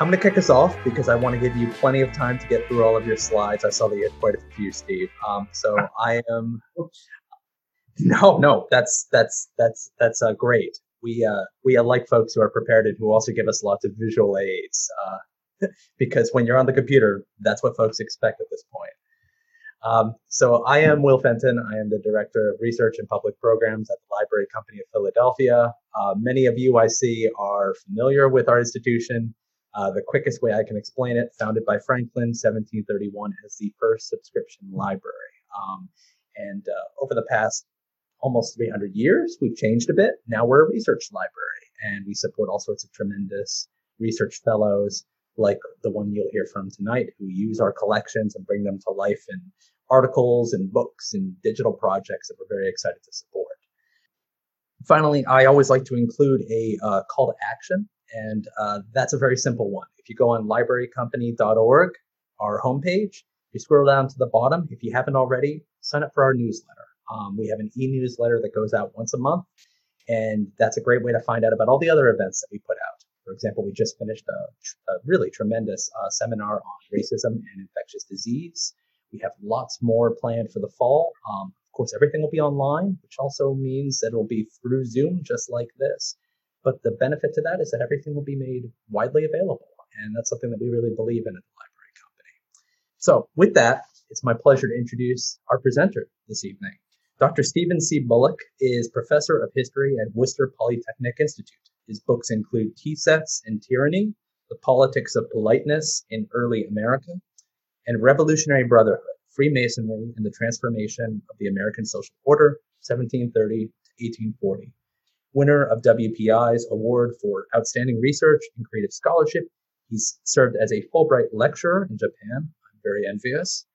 I'm going to kick us off because I want to give you plenty of time to get through all of your slides. I saw that you had quite a few, Steve. Um, so I am. No, no, that's that's that's that's uh, great. We uh, we like folks who are prepared and who also give us lots of visual aids uh, because when you're on the computer, that's what folks expect at this point. Um, so I am Will Fenton. I am the Director of Research and Public Programs at the Library Company of Philadelphia. Uh, many of you I see are familiar with our institution. Uh, the quickest way I can explain it, founded by Franklin, 1731, as the first subscription library. Um, and uh, over the past almost 300 years, we've changed a bit. Now we're a research library, and we support all sorts of tremendous research fellows like the one you'll hear from tonight, who use our collections and bring them to life in articles and books and digital projects that we're very excited to support. Finally, I always like to include a uh, call to action, and uh, that's a very simple one. If you go on librarycompany.org, our homepage, you scroll down to the bottom. If you haven't already, sign up for our newsletter. Um, we have an e-newsletter that goes out once a month, and that's a great way to find out about all the other events that we put out. For example, we just finished a, a really tremendous uh, seminar on racism and infectious disease. We have lots more planned for the fall. Um, of course, everything will be online, which also means that it'll be through Zoom, just like this. But the benefit to that is that everything will be made widely available. And that's something that we really believe in at the library company. So, with that, it's my pleasure to introduce our presenter this evening. Dr. Steven C. Bullock is professor of history at Worcester Polytechnic Institute. His books include Tea Sets and Tyranny, The Politics of Politeness in Early America, and Revolutionary Brotherhood, Freemasonry and the Transformation of the American Social Order, 1730 to 1840. Winner of WPI's Award for Outstanding Research and Creative Scholarship, he's served as a Fulbright lecturer in Japan. I'm very envious.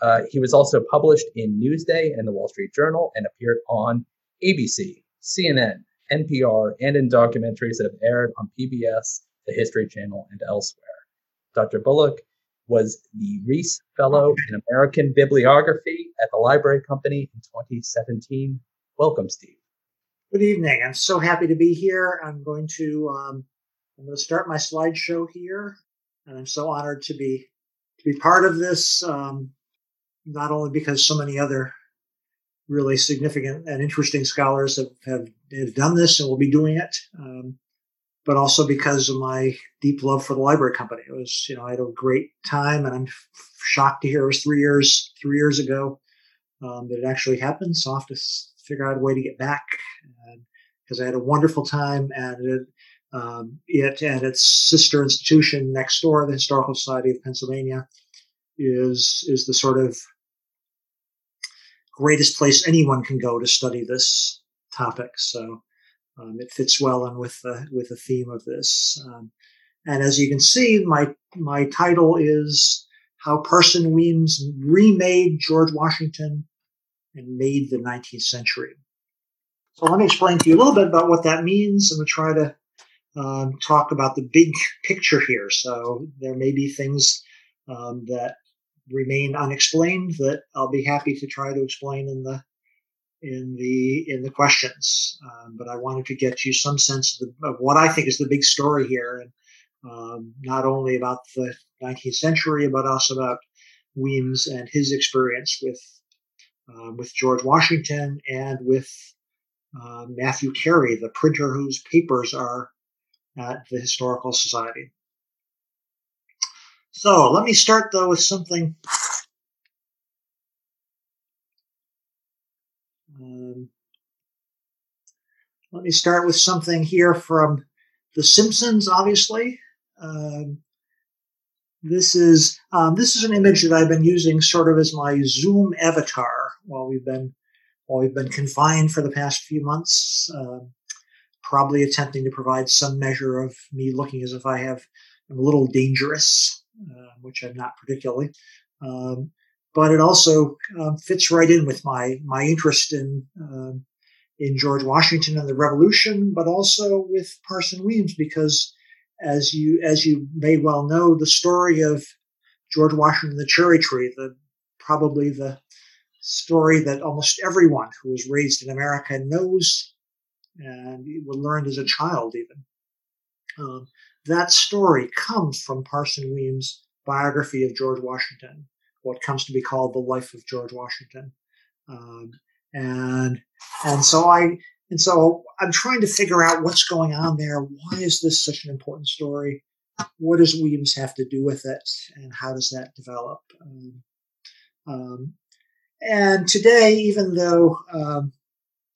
Uh, he was also published in Newsday and the Wall Street Journal and appeared on ABC, CNN, NPR, and in documentaries that have aired on PBS, the History Channel, and elsewhere. Dr. Bullock was the Reese Fellow in American Bibliography at the Library Company in 2017. Welcome, Steve. Good evening. I'm so happy to be here. I'm going to um, I'm going to start my slideshow here, and I'm so honored to be to be part of this. Um, not only because so many other really significant and interesting scholars have, have, have done this and will be doing it, um, but also because of my deep love for the library company. It was, you know, I had a great time, and I'm shocked to hear it was three years three years ago um, that it actually happened. So I have to figure out a way to get back because I had a wonderful time, and it, um, it and its sister institution next door, the Historical Society of Pennsylvania, is is the sort of greatest place anyone can go to study this topic. So um, it fits well in with the with the theme of this. Um, and as you can see, my my title is "How Parson Weems Remade George Washington and Made the 19th Century." So let me explain to you a little bit about what that means, and we'll try to um, talk about the big picture here. So there may be things um, that remain unexplained that I'll be happy to try to explain in the in the in the questions. Um, but I wanted to get you some sense of, the, of, what I think is the big story here, and um, not only about the 19th century, but also about Weems and his experience with uh, with George Washington and with uh, Mathew Carey, the printer whose papers are at the Historical Society. So let me start though with something. Um, let me start with something here from The Simpsons, obviously. Um, this is um, this is an image that I've been using sort of as my Zoom avatar while we've been while we've been confined for the past few months. Uh, probably attempting to provide some measure of me looking as if I have I'm a little dangerous uh, which I'm not particularly. Um, but it also um, fits right in with my my interest in um, in George Washington and the Revolution, but also with Parson Weems, because as you as you may well know, the story of George Washington the cherry tree, the probably the story that almost everyone who was raised in America knows and learned as a child even. Um, that story comes from Parson Weems' biography of George Washington, what comes to be called the life of George Washington. Um, and and so I and so I'm trying to figure out what's going on there. Why is this such an important story? What does Weems have to do with it, and how does that develop? Um, um, and today, even though um,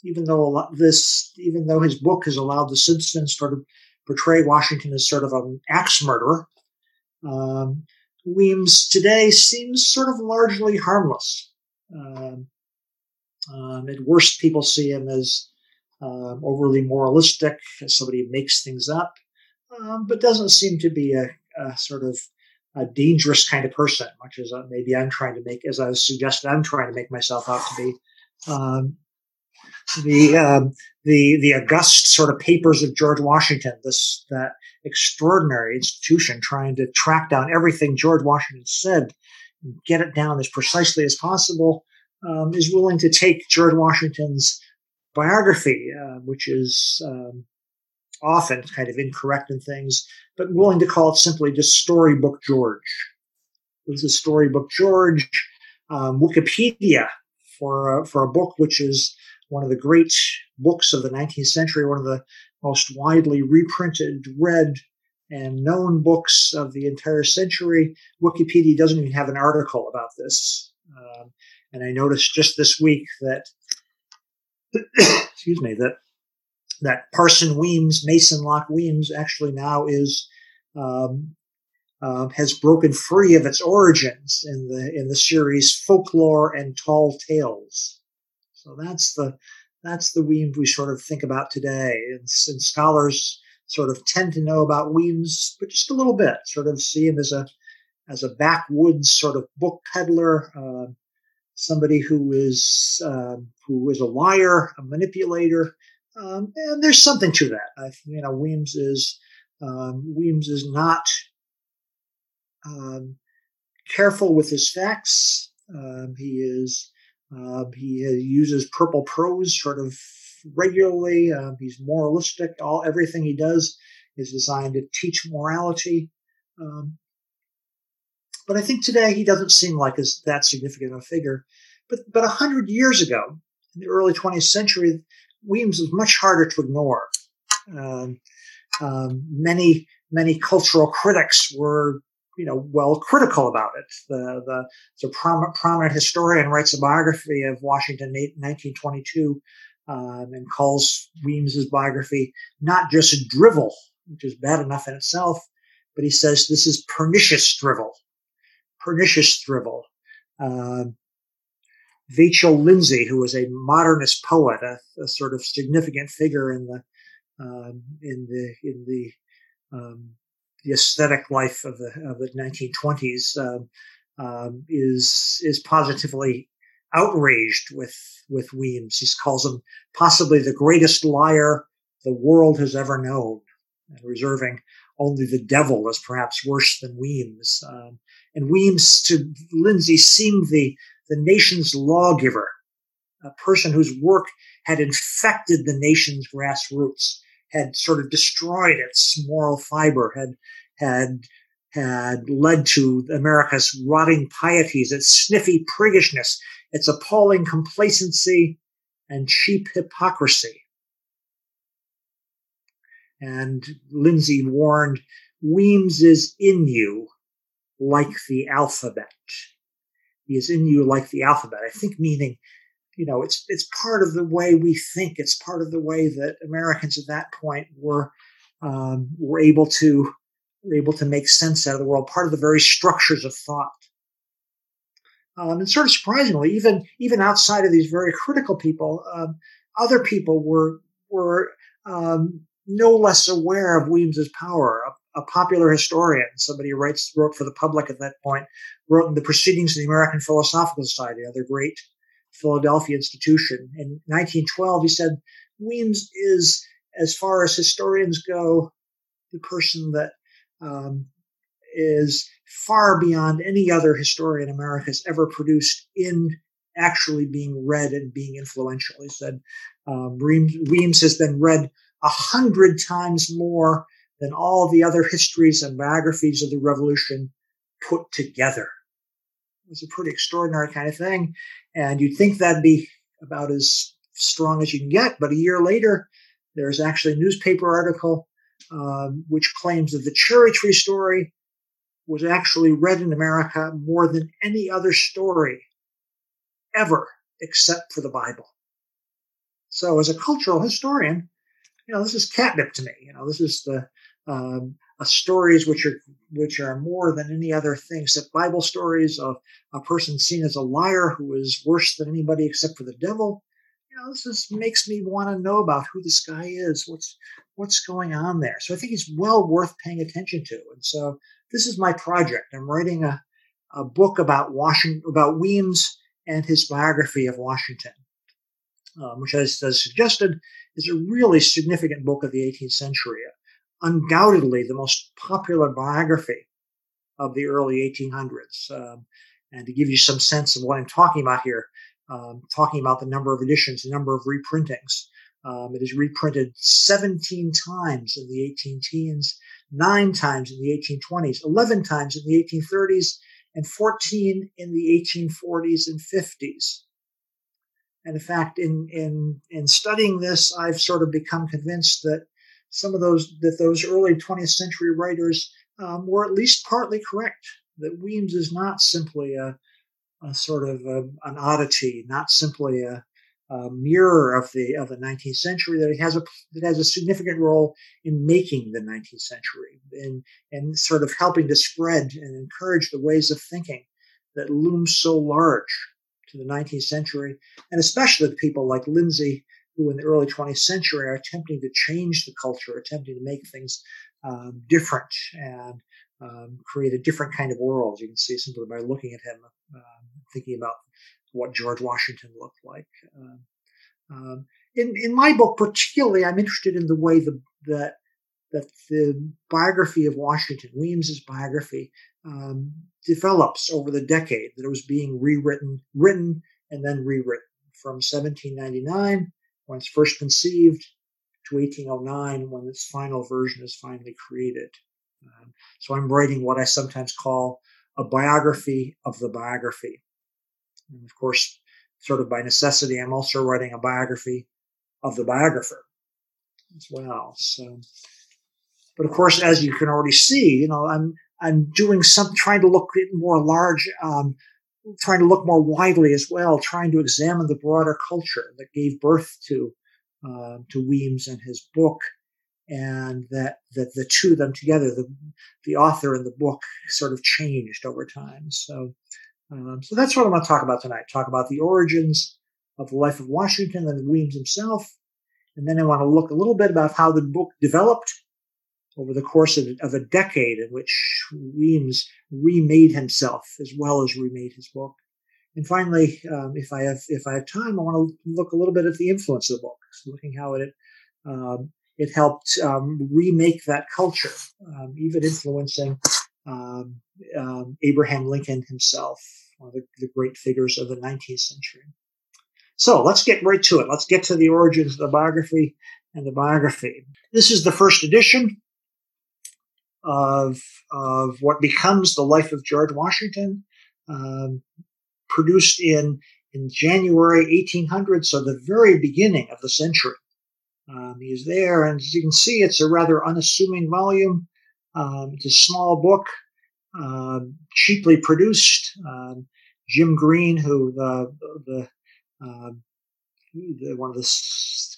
even though this, even though his book has allowed the Simpsons sort of portray Washington as sort of an axe murderer, um, Weems today seems sort of largely harmless. Um, um, at worst, people see him as um, overly moralistic, as somebody who makes things up, um, but doesn't seem to be a, a, sort of a dangerous kind of person, much as uh, maybe I'm trying to make, as I suggested, I'm trying to make myself out to be. Um, the um, the the august sort of papers of George Washington, this that extraordinary institution trying to track down everything George Washington said and get it down as precisely as possible, um, is willing to take George Washington's biography, uh, which is um, often kind of incorrect in things, but willing to call it simply just Storybook George. This is Storybook George. Um, Wikipedia for uh, for a book which is one of the great books of the 19th century, one of the most widely reprinted, read, and known books of the entire century. Wikipedia doesn't even have an article about this. Um, and I noticed just this week that, excuse me, that that Parson Weems, Mason Locke Weems, actually now is um, uh, has broken free of its origins in the in the series Folklore and Tall Tales. So that's the that's the Weems we sort of think about today, and, and, scholars sort of tend to know about Weems, but just a little bit. Sort of see him as a as a backwoods sort of book peddler, uh, somebody who is uh, who is a liar, a manipulator, um, and there's something to that. I, you know, Weems is um, Weems is not um, careful with his facts. Um, he is uh, he uses purple prose sort of regularly. Uh, he's moralistic. All everything he does is designed to teach morality. Um, but I think today he doesn't seem like as that significant a figure. But but a hundred years ago, in the early 20th century, Weems was much harder to ignore. Um, um, many many cultural critics were you know, well critical about it. The the, the prom- prominent historian writes a biography of Washington in 1922 um, and calls Weems's biography not just drivel, which is bad enough in itself, but he says this is pernicious drivel, pernicious drivel. Um, Vachel Lindsay, who was a modernist poet, a, a sort of significant figure in the um, in the in the um, the aesthetic life of the of the 1920s um, um, is is positively outraged with with Weems. He calls him possibly the greatest liar the world has ever known, and reserving only the devil as perhaps worse than Weems. Um, and Weems to Lindsay seemed the the nation's lawgiver, a person whose work had infected the nation's grassroots had sort of destroyed its moral fiber, had had had led to America's rotting pieties, its sniffy priggishness, its appalling complacency, and cheap hypocrisy. And Lindsay warned, Weems is in you like the alphabet. Is in you like the alphabet. I think meaning you know, it's it's part of the way we think. It's part of the way that Americans at that point were um, were able to were able to make sense out of the world. Part of the very structures of thought. Um, and sort of surprisingly, even even outside of these very critical people, um, other people were were um, no less aware of Weems's power. A, popular historian, somebody who writes wrote for the public at that point, wrote in the Proceedings of the American Philosophical Society, another great Philadelphia institution. In 1912, he said, Weems is, as far as historians go, the person that um, is far beyond any other historian America has ever produced in actually being read and being influential. He said um, Weems has been read a hundred times more than all the other histories and biographies of the revolution put together. It was a pretty extraordinary kind of thing. And you'd think that'd be about as strong as you can get. But a year later, there's actually a newspaper article um, which claims that the cherry tree story was actually read in America more than any other story ever, except for the Bible. So, as a cultural historian, you know, this is catnip to me. You know, this is the um, uh, stories which are which are more than any other thing except Bible stories of a person seen as a liar who is worse than anybody except for the devil. You know, this just makes me want to know about who this guy is, what's what's going on there. So I think he's well worth paying attention to. And so this is my project. I'm writing a, a book about Washington, about Weems and his biography of Washington, um, which, as, as suggested, is a really significant book of the 18th century. Undoubtedly, the most popular biography of the early 1800s. Um, and to give you some sense of what I'm talking about here, um, talking about the number of editions, the number of reprintings. Um, it is reprinted 17 times in the 18 teens, nine times in the 1820s, 11 times in the 1830s, and 14 in the 1840s and 50s. And in fact, in, in, in studying this, I've sort of become convinced that some of those, that those early 20th century writers um, were at least partly correct, that Weems is not simply a, a sort of a, an oddity, not simply a, a, mirror of the of the 19th century. That it has a that has a significant role in making the 19th century and and sort of helping to spread and encourage the ways of thinking that loom so large to the 19th century, and especially people like Lindsay, who in the early 20th century are attempting to change the culture, attempting to make things um, different and um, create a different kind of world. You can see simply by looking at him, um, thinking about what George Washington looked like. Um, um, in in my book, particularly, I'm interested in the way the, that that the biography of Washington, Weems's biography, um, develops over the decade. That it was being rewritten, written, and then rewritten from 1799 when it's first conceived to 1809 when its final version is finally created. Um, so I'm writing what I sometimes call a biography of the biography. And of course, sort of by necessity, I'm also writing a biography of the biographer as well. So, but of course, as you can already see, you know, I'm I'm doing some trying to look more large, um, trying to look more widely as well, trying to examine the broader culture that gave birth to uh, to Weems and his book, and that that the two of them together, the the author and the book, sort of changed over time. So, um, so that's what I want to talk about tonight. Talk about the origins of the life of Washington and Weems himself, and then I want to look a little bit about how the book developed over the course of, of a decade in which Weems remade himself as well as remade his book. And finally, um, if I have if I have time, I want to look a little bit at the influence of the book, so looking how it um, it helped um, remake that culture, um, even influencing um, um, Abraham Lincoln himself, one of the, the, great figures of the 19th century. So let's get right to it. Let's get to the origins of the biography and the biography. This is the first edition of of what becomes the life of George Washington, um, produced in in January 1800, so the very beginning of the century. Um, he is there, and as you can see, it's a rather unassuming volume. Um, it's a small book, uh, cheaply produced. Um, Jim Green, who the the, uh, the, one of the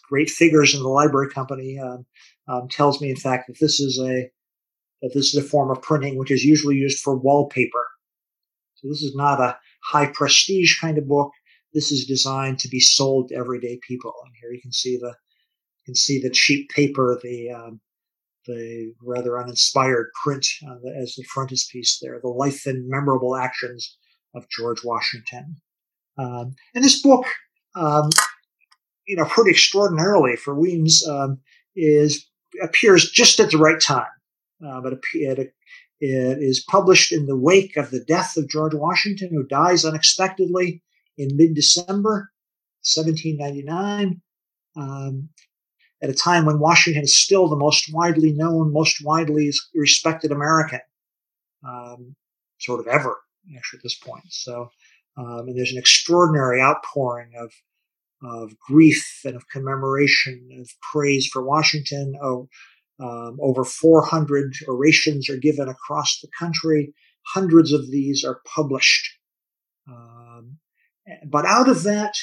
great figures in the library company, um, tells me, in fact, that this is a that this is a form of printing which is usually used for wallpaper. So this is not a high prestige kind of book. This is designed to be sold to everyday people. And here you can see the you can see the cheap paper, the um, the rather uninspired print uh, as the frontispiece there, the life and memorable actions of George Washington. Um, and this book, um, you know, pretty extraordinarily for Weems, um, is appears just at the right time. Uh, but it, it, is published in the wake of the death of George Washington, who dies unexpectedly in mid December 1799. Um, at a time when Washington is still the most widely known, most widely respected American, um, sort of ever, actually, at this point. So, um, and there's an extraordinary outpouring of of grief and of commemoration, of praise for Washington. Oh, um, over 400 orations are given across the country. Hundreds of these are published. Um, but out of that,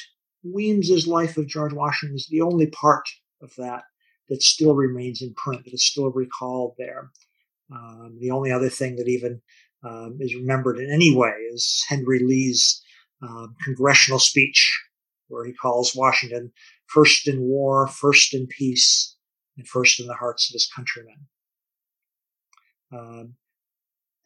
Weems's Life of George Washington is the only part of that that still remains in print, that is still recalled there. Um, the only other thing that even um, is remembered in any way is Henry Lee's um, congressional speech, where he calls Washington first in war, first in peace, and first in the hearts of his countrymen. Um,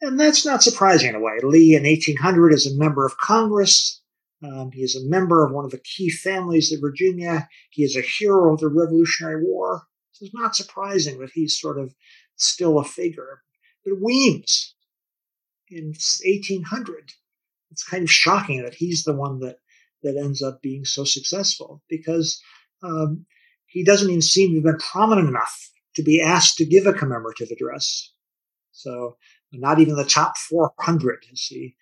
and that's not surprising in a way. Lee in 1800 is a member of Congress. Um, he is a member of one of the key families of Virginia. He is a hero of the Revolutionary War. So it's not surprising that he's sort of still a figure. But Weems in 1800, it's kind of shocking that he's the one that, that ends up being so successful because um, he doesn't even seem to have been prominent enough to be asked to give a commemorative address. So not even the top 400 is he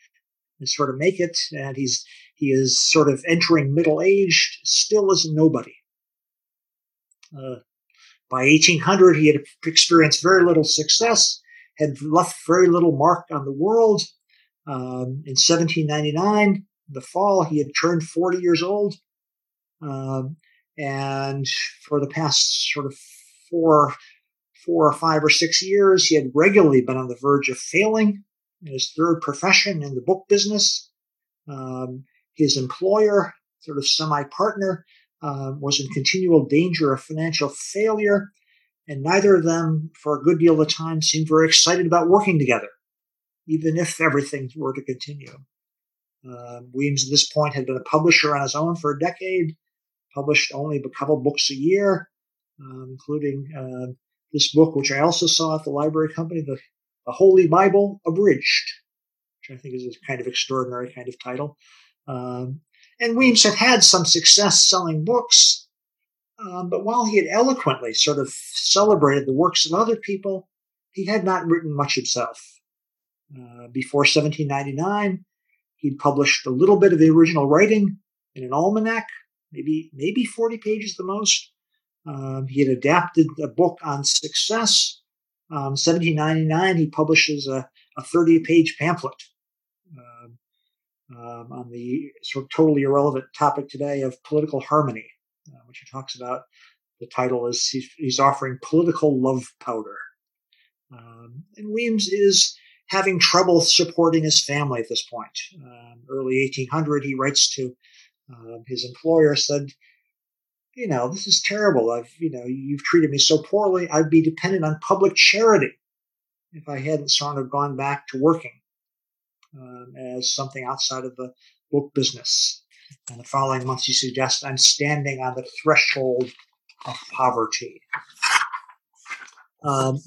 is sort of make it, and he's he is sort of entering middle age, still as nobody. Uh, by 1800, he had experienced very little success, had left very little mark on the world. Um, in 1799, the fall, he had turned 40 years old. Um, and for the past sort of four, four or five or six years, he had regularly been on the verge of failing in his third profession in the book business. Um, his employer, sort of semi partner, uh, was in continual danger of financial failure, and neither of them, for a good deal of time, seemed very excited about working together, even if everything were to continue. Uh, Weems, at this point, had been a publisher on his own for a decade, published only a couple books a year, um, including uh, this book, which I also saw at the library company, the, the Holy Bible Abridged, which I think is a kind of extraordinary kind of title. Um, and Weems had had some success selling books, um, but while he had eloquently sort of celebrated the works of other people, he had not written much himself. Uh, before 1799, he'd published a little bit of the original writing in an almanac, maybe maybe 40 pages the most. Um, he had adapted a book on success. Um, 1799, he publishes a, a 30 page pamphlet um, um, on the sort of totally irrelevant topic today of political harmony, uh, which he talks about. The title is he's, he's offering political love powder. Um, and Weems is having trouble supporting his family at this point. Um, early 1800, he writes to uh, his employer, said, you know, this is terrible. I've, you know, you've treated me so poorly. I'd be dependent on public charity if I hadn't sort of gone back to working um, as something outside of the book business. And the following months, he suggests I'm standing on the threshold of poverty. Um,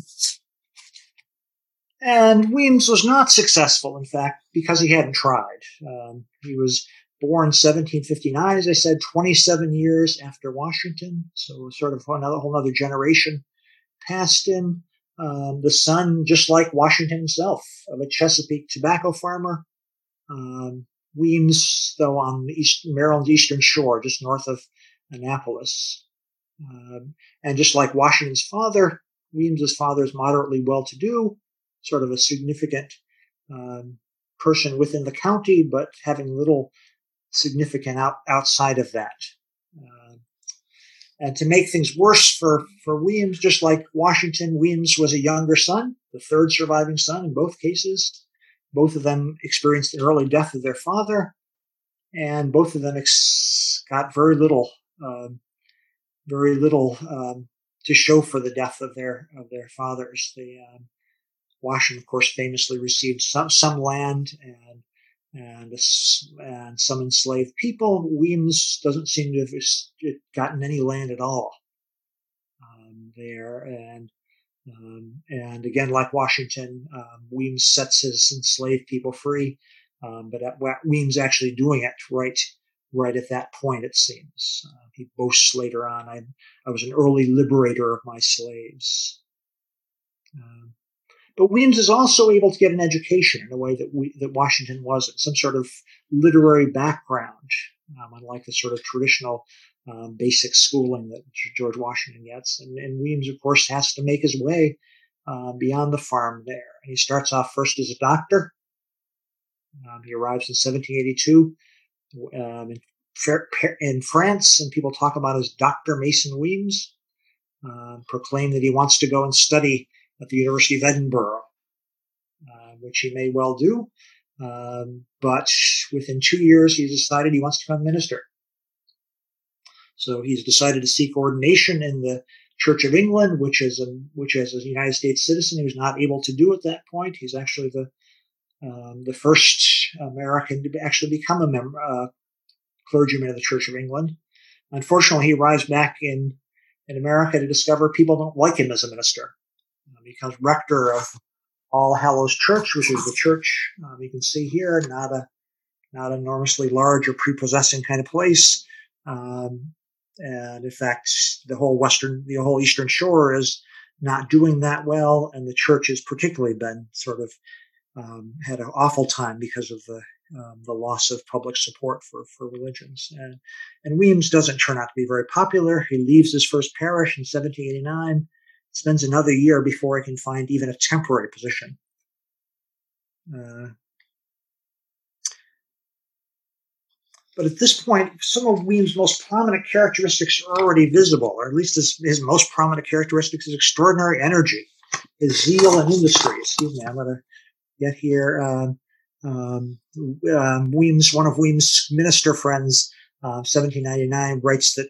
and Weems was not successful, in fact, because he hadn't tried. Um, he was born 1759, as I said, 27 years after Washington. So sort of another whole other generation passed him. Um, the son, just like Washington himself, of a Chesapeake tobacco farmer. Um, Weems, though, on the east, Maryland's eastern shore, just north of Annapolis. Um, and just like Washington's father, Weems's father is moderately well-to-do, sort of a significant um, person within the county, but having little significant out, outside of that. Uh, and to make things worse for, for Weems, just like Washington, Weems was a younger son, the third surviving son in both cases. Both of them experienced the early death of their father, and both of them ex- got very little, um, very little um, to show for the death of their of their fathers. The um, Washington, of course, famously received some some land and and, and some enslaved people. Weems doesn't seem to have gotten any land at all um, there. And um, and again, like Washington, um, Weems sets his enslaved people free, um, but Weems actually doing it right right at that point, it seems. Uh, he boasts later on, I, I was an early liberator of my slaves. Um, but Weems is also able to get an education in a way that we, that Washington wasn't, some sort of literary background, um, unlike the sort of traditional um, basic schooling that George Washington gets. And, and, Weems, of course, has to make his way uh, beyond the farm there. And he starts off first as a doctor. Um, he arrives in 1782 um, in, in, France, and people talk about as Dr. Mason Weems, uh, proclaim that he wants to go and study at the University of Edinburgh, uh, which he may well do. Um, but within two years, he decided he wants to become a minister. So he's decided to seek ordination in the Church of England, which is a which as a United States citizen he was not able to do at that point. He's actually the um, the first American to actually become a member, uh, clergyman of the Church of England. Unfortunately, he arrives back in in America to discover people don't like him as a minister. Becomes rector of All Hallows Church, which is the church um, you can see here, not a not enormously large or prepossessing kind of place. Um, and in fact, the whole western, the whole eastern shore is not doing that well, and the church has particularly been sort of um, had an awful time because of the um, the loss of public support for for religions. And and Weems doesn't turn out to be very popular. He leaves his first parish in 1789, spends another year before he can find even a temporary position. Uh, But at this point, some of Weems' most prominent characteristics are already visible, or at least his, his most prominent characteristics is extraordinary energy, his zeal and industry. Excuse me, I'm going to get here. Um, um, um, Weems, one of Weems' minister friends, uh, 1799, writes that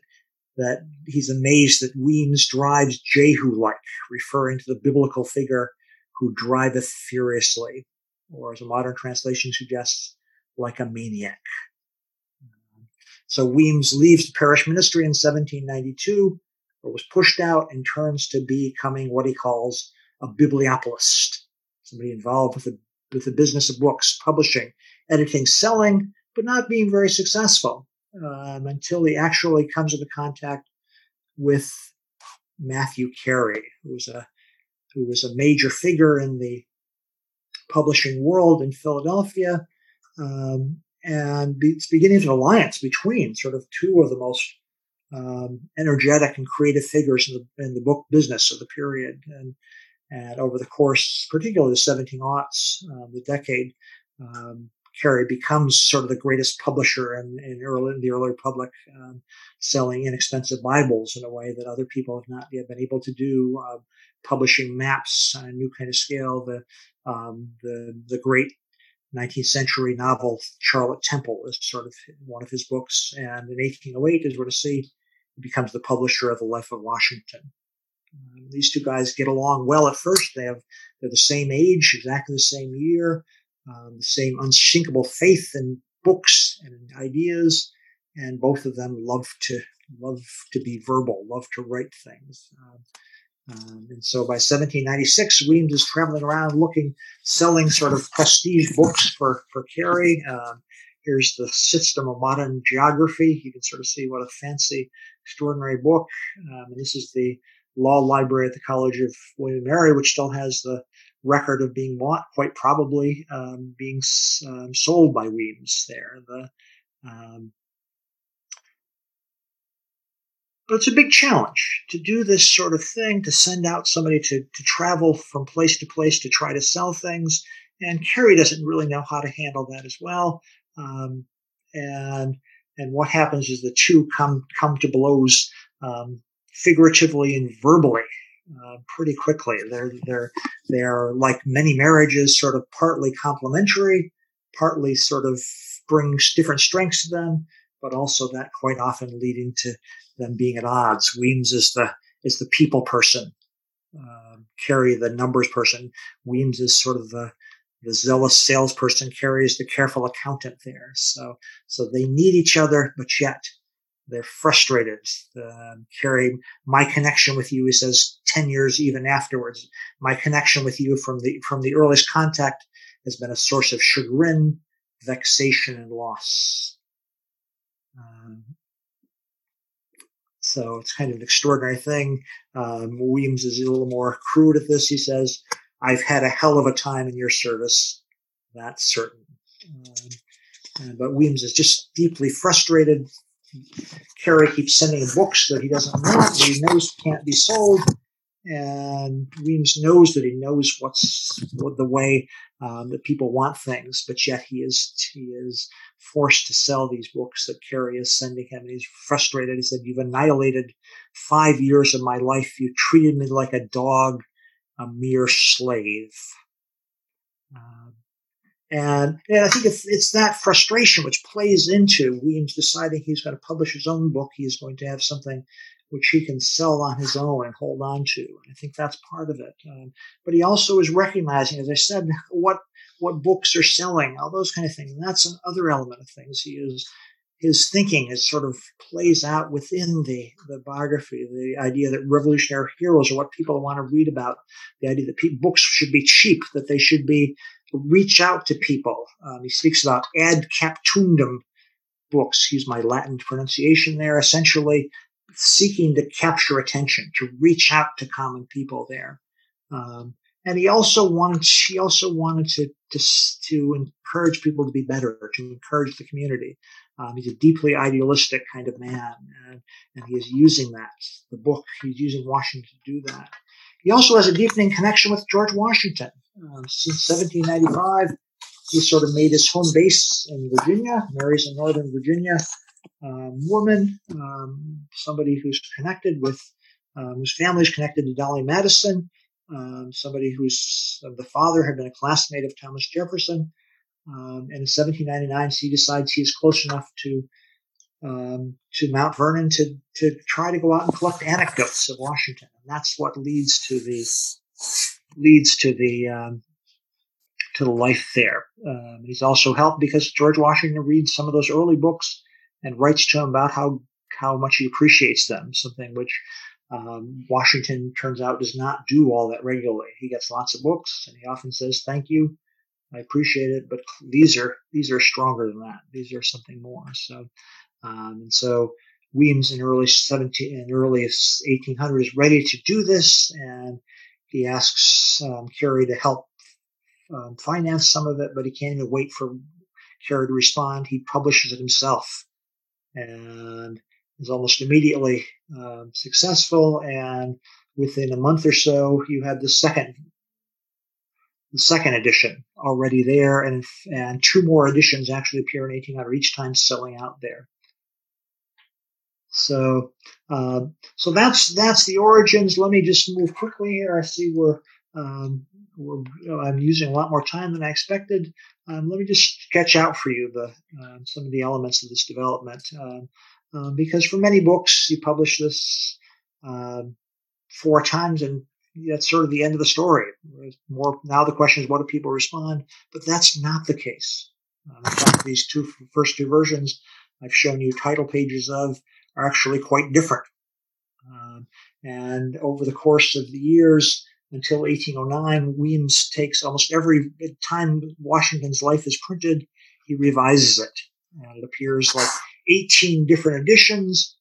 that he's amazed that Weems drives Jehu-like, referring to the biblical figure who driveth furiously, or as a modern translation suggests, like a maniac. So Weems leaves the parish ministry in 1792, or was pushed out and turns to becoming what he calls a bibliopolist, somebody involved with the, with the business of books, publishing, editing, selling, but not being very successful um, until he actually comes into contact with Mathew Carey, who was a who was a major figure in the publishing world in Philadelphia, um, and it's beginning an alliance between sort of two of the most um, energetic and creative figures in the, in the book business of the period. And, and over the course, particularly the 17 aughts, um, the decade, um, Carey becomes sort of the greatest publisher in, in, early, in the early republic, um, selling inexpensive Bibles in a way that other people have not yet been able to do, uh, publishing maps on a new kind of scale. The um, the the great 19th century novel Charlotte Temple is sort of one of his books. And in 1808, as we're to see, he becomes the publisher of The Life of Washington. Um, these two guys get along well at first. They have they're the same age, exactly the same year, um, the same unshakable faith in books and ideas, and both of them love to love to be verbal, love to write things. Um, um, and so by 1796, Weems is traveling around looking, selling sort of prestige books for, for Carey. Um, here's the System of Modern Geography. You can sort of see what a fancy, extraordinary book. Um, and this is the law library at the College of William and Mary, which still has the record of being bought, quite probably um, being um, sold by Weems there. The um, but it's a big challenge to do this sort of thing, to send out somebody to, to travel from place to place to try to sell things. And Carey doesn't really know how to handle that as well. Um, and and what happens is the two come come to blows um, figuratively and verbally uh, pretty quickly. They're they're they're like many marriages, sort of partly complementary, partly sort of brings different strengths to them, but also that quite often leading to them being at odds. Weems is the is the people person, uh, Carey the numbers person. Weems is sort of the the zealous salesperson. Carey is the careful accountant there. So so they need each other, but yet they're frustrated. Uh, Carey, my connection with you, he says, ten years even afterwards, my connection with you from the from the earliest contact has been a source of chagrin, vexation, and loss. Um, so it's kind of an extraordinary thing. Um, Weems is a little more crude at this. He says, I've had a hell of a time in your service. That's certain. Um, but Weems is just deeply frustrated. Carey keeps sending books that he doesn't want, that he knows can't be sold. And Weems knows that he knows what's what the way um, that people want things, but yet he is he is forced to sell these books that Carey is sending him. And he's frustrated. He said, You've annihilated five years of my life. You treated me like a dog, a mere slave. Uh, and, and I think it's, it's that frustration which plays into Weems deciding he's going to publish his own book. He's going to have something which he can sell on his own and hold on to. And I think that's part of it. Um, but he also is recognizing, as I said, what what books are selling, all those kind of things. And that's another element of things. He is his thinking is sort of plays out within the, the biography, the idea that revolutionary heroes are what people want to read about, the idea that pe- books should be cheap, that they should be reach out to people. Um, he speaks about ad captandum books, excuse my Latin pronunciation there, essentially seeking to capture attention, to reach out to common people there. Um, and he also wanted he also wanted to to to encourage people to be better, to encourage the community. Um, he's a deeply idealistic kind of man, and, and he is using that. The book he's using Washington to do that. He also has a deepening connection with George Washington. Um, since 1795, he sort of made his home base in Virginia, marries a Northern Virginia um, woman, um, somebody who's connected with, um, whose family is connected to Dolly Madison, um, somebody whose uh, the father had been a classmate of Thomas Jefferson. Um, and in 1799, he decides he is close enough to um, to Mount Vernon to to try to go out and collect anecdotes of Washington, and that's what leads to the leads to the um, to the life there. Um, he's also helped because George Washington reads some of those early books and writes to him about how how much he appreciates them, something which um, Washington turns out does not do all that regularly. He gets lots of books, and he often says, "Thank you, I appreciate it," but these are these are stronger than that. These are something more. So, um, and so Weems in early 17 in early 1800 is ready to do this, and he asks um, Carey to help um, finance some of it, but he can't even wait for Carey to respond. He publishes it himself, and is almost immediately um, successful. And within a month or so, you have the second the second edition already there, and and two more editions actually appear in 1800, each time selling out there. So uh, so that's that's the origins. Let me just move quickly here. I see we're um, we're, I'm using a lot more time than I expected. Um, let me just sketch out for you the uh, some of the elements of this development. Uh, because for many books, you publish this four times and that's sort of the end of the story. More now, the question is, what do people respond? But that's not the case. Uh, these two first two versions I've shown you title pages of are actually quite different. Um, and over the course of the years until 1809, Weems takes almost every time Washington's life is printed, he revises it. And it appears like 18 different editions,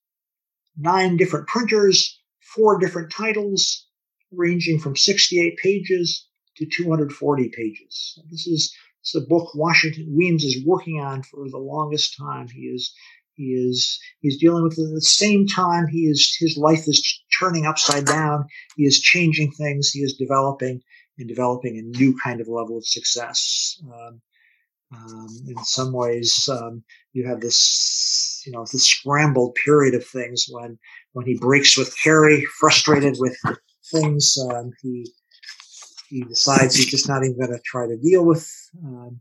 nine different printers, four different titles, ranging from 68 pages to 240 pages. This is, is a book Washington Weems is working on for the longest time. He is he is he's dealing with it at the same time he is his life is turning upside down. He is changing things. He is developing and developing a new kind of level of success. Um, um, in some ways, um, you have this, you know, this scrambled period of things when when he breaks with Carey, frustrated with things. Um, he he decides he's just not even going to try to deal with um,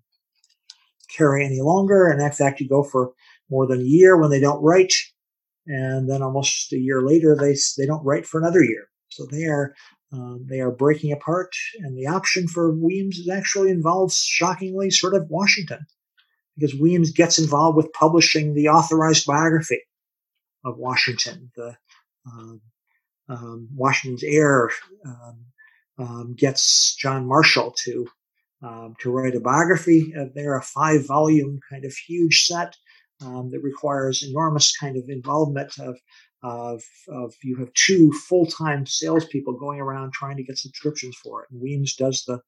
Carey any longer, and in fact, you go for more than a year when they don't write, and then almost a year later, they they don't write for another year. So they are um, they are breaking apart, and the option for Weems actually involves, shockingly, sort of Washington, because Weems gets involved with publishing the authorized biography of Washington. The um, um, Washington's heir um, um, gets John Marshall to um, to write a biography. Uh, they're a five volume kind of huge set. Um, that requires enormous kind of involvement of, of, of you have two full-time salespeople going around trying to get subscriptions for it. And Weems does the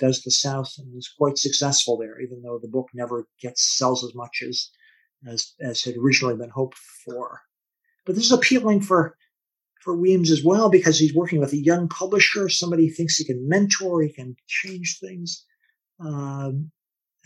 does the South and is quite successful there, even though the book never gets sells as much as as as had originally been hoped for. But this is appealing for for Weems as well because he's working with a young publisher, somebody he thinks he can mentor, he can change things. Um,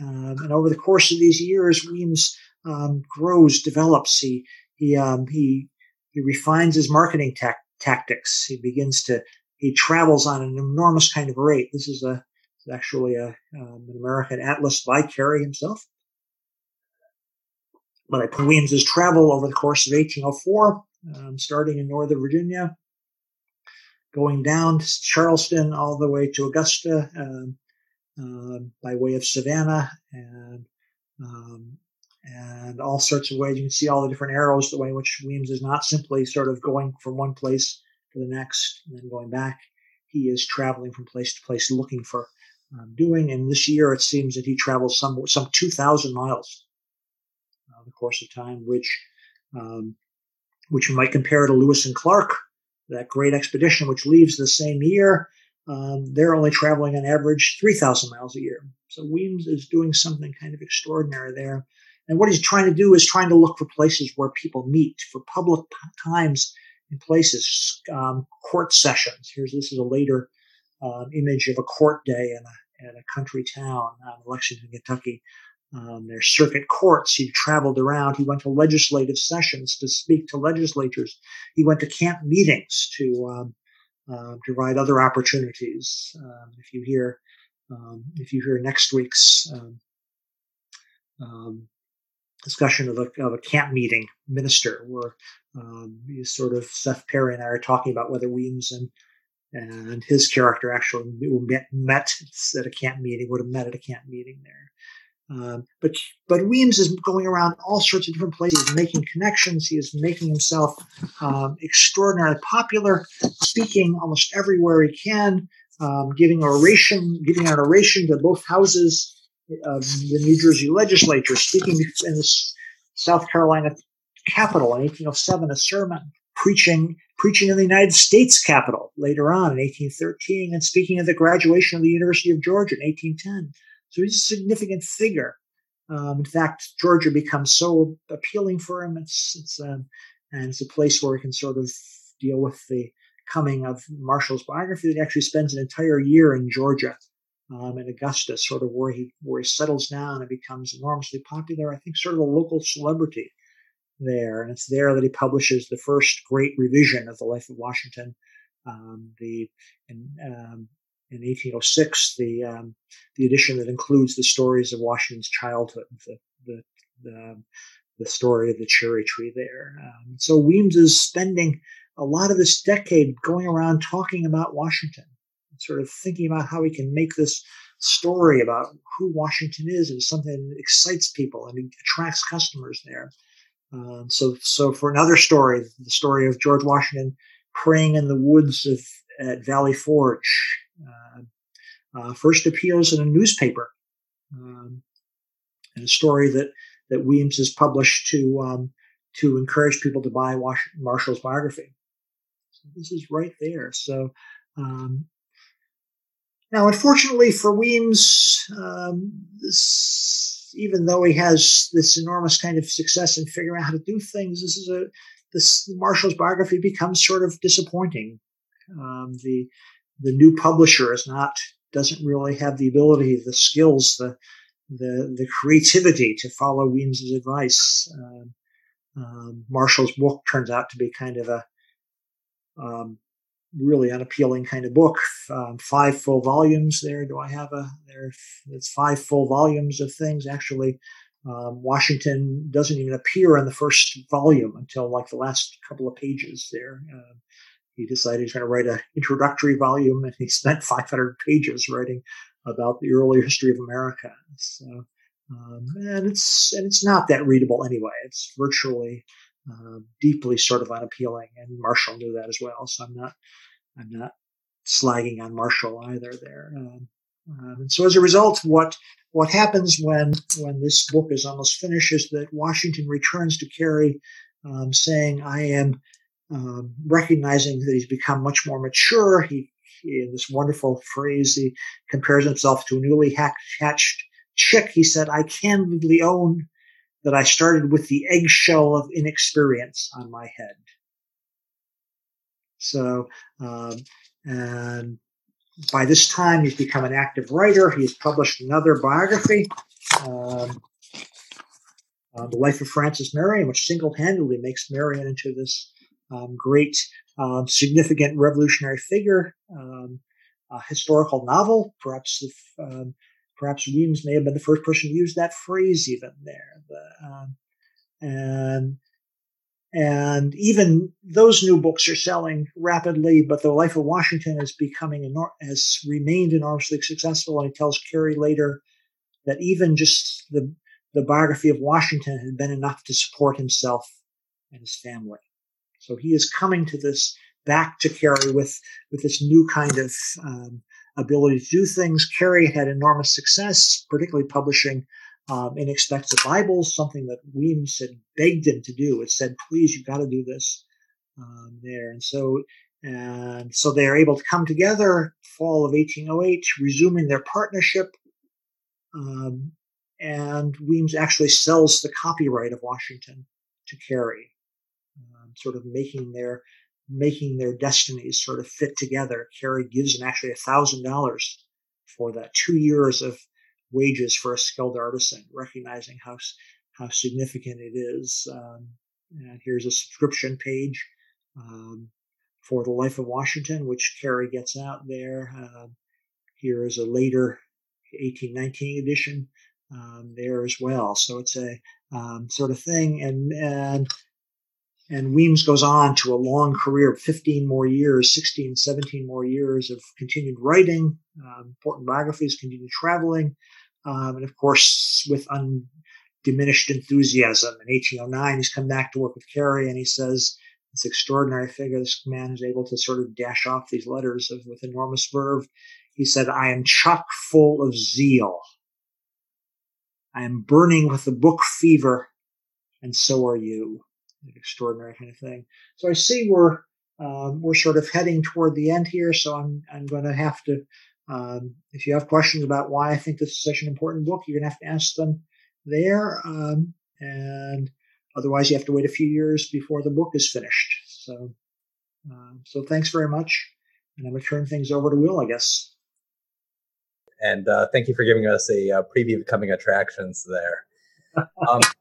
um, and over the course of these years, Weems um, grows, develops. He he um, he he refines his marketing ta- tactics. He begins to he travels on an enormous kind of rate. This is a actually a um, an American atlas by Carey himself. But I put Weems's travel over the course of 1804, um, starting in Northern Virginia, going down to Charleston all the way to Augusta um, by way of Savannah and um, and all sorts of ways. You can see all the different arrows, the way in which Weems is not simply sort of going from one place to the next and then going back. He is traveling from place to place looking for um, doing. And this year, it seems that he travels some some 2,000 miles uh, the course of time, which um, which you might compare to Lewis and Clark, that great expedition, which leaves the same year. Um, they're only traveling on average 3,000 miles a year. So Weems is doing something kind of extraordinary there. And what he's trying to do is trying to look for places where people meet, for public times and places, um, court sessions. Here's this is a later um, image of a court day in a, in a country town, um, Lexington, Kentucky. Um, there's circuit courts. He traveled around. He went to legislative sessions to speak to legislatures. He went to camp meetings to um, uh, provide other opportunities. Um, if you hear, um, if you hear next week's discussion of a, of a camp meeting minister, where um, sort of Seth Perry and I are talking about whether Weems and and his character actually met, met at a camp meeting, would have met at a camp meeting there. Um, but but Weems is going around all sorts of different places, making connections. He is making himself um, extraordinarily popular, speaking almost everywhere he can, um, giving oration, giving an oration to both houses of the New Jersey legislature, speaking in the South Carolina Capitol in 1807, a sermon, preaching preaching in the United States Capitol later on in 1813, and speaking at the graduation of the University of Georgia in 1810. So he's a significant figure. Um, in fact, Georgia becomes so appealing for him. It's, it's um, and it's a place where he can sort of deal with the coming of Marshall's biography. That he actually spends an entire year in Georgia, um, in Augusta, sort of where he where he settles down and becomes enormously popular. I think sort of a local celebrity there, and it's there that he publishes the first great revision of the life of Washington. Um, the in, um, in 1806, the um, the edition that includes the stories of Washington's childhood, the the the, the story of the cherry tree there. Um, so Weems is spending a lot of this decade going around talking about Washington, sort of thinking about how he can make this story about who Washington is into something that excites people and attracts customers there. Um, so, so for another story, the story of George Washington praying in the woods of at Valley Forge, first appears in a newspaper, um, and a story that that Weems has published to um, to encourage people to buy Wash- Marshall's biography. So this is right there. So um, now, unfortunately for Weems, um, this even though he has this enormous kind of success in figuring out how to do things, this is a this Marshall's biography becomes sort of disappointing. Um, the the new publisher is not doesn't really have the ability, the skills, the the the creativity to follow Weems's advice. Um, um, Marshall's book turns out to be kind of a um, really unappealing kind of book. Um, five full volumes there. Do I have a there? It's five full volumes of things. Actually, um, Washington doesn't even appear in the first volume until like the last couple of pages there. Uh, he decided he's going to write an introductory volume, and he spent 500 pages writing about the early history of America. So, um, and it's and it's not that readable anyway. It's virtually uh, deeply sort of unappealing, and Marshall knew that as well. So I'm not I'm not slagging on Marshall either there. Um, um, and so as a result, what what happens when when this book is almost finished is that Washington returns to Carey, um, saying, "I am um, recognizing that he's become much more mature. He, he, in this wonderful phrase, he compares himself to a newly hatched chick. He said, "I candidly own that I started with the eggshell of inexperience on my head." So, um, and by this time, he's become an active writer. He has published another biography, um, uh, The Life of Francis Marion, which single handedly makes Marion into this um, great, um, significant revolutionary figure. Um, a historical novel, perhaps if, um, perhaps Weems may have been the first person to use that phrase even there. The, um, and and even those new books are selling rapidly, but the Life of Washington is becoming enor- has remained enormously successful. And he tells Carey later that even just the the biography of Washington had been enough to support himself and his family. So he is coming to this back to Carey with with this new kind of um, ability to do things. Carey had enormous success, particularly publishing um, inexpensive Bibles, something that Weems had begged him to do. It said, please, you've got to do this um, there. And so, and so they are able to come together, fall of 1808, resuming their partnership. Um, and Weems actually sells the copyright of Washington to Carey, um, sort of making their making their destinies sort of fit together. Carey gives him actually a thousand dollars for that two years of wages for a skilled artisan, recognizing how how significant it is. Um, and here's a subscription page um, for the Life of Washington, which Carey gets out there. Uh, here is a later 1819 edition um, there as well. So it's a um, sort of thing, and and and Weems goes on to a long career, 15 more years, 16, 17 more years of continued writing, uh, important biographies, continued traveling, um, and of course, with undiminished enthusiasm. In 1809, he's come back to work with Carey, and he says, this extraordinary figure, this man is able to sort of dash off these letters of, with enormous verve. He said, I am chock full of zeal. I am burning with the book fever, and so are you. An extraordinary kind of thing. So I see we're um, we're sort of heading toward the end here, so I'm I'm going to have to um, if you have questions about why I think this is such an important book, you're going to have to ask them there. Um, and otherwise, you have to wait a few years before the book is finished. So, uh, so thanks very much. And I'm going to turn things over to Will, I guess. And uh, thank you for giving us a, a uh, preview of coming attractions there.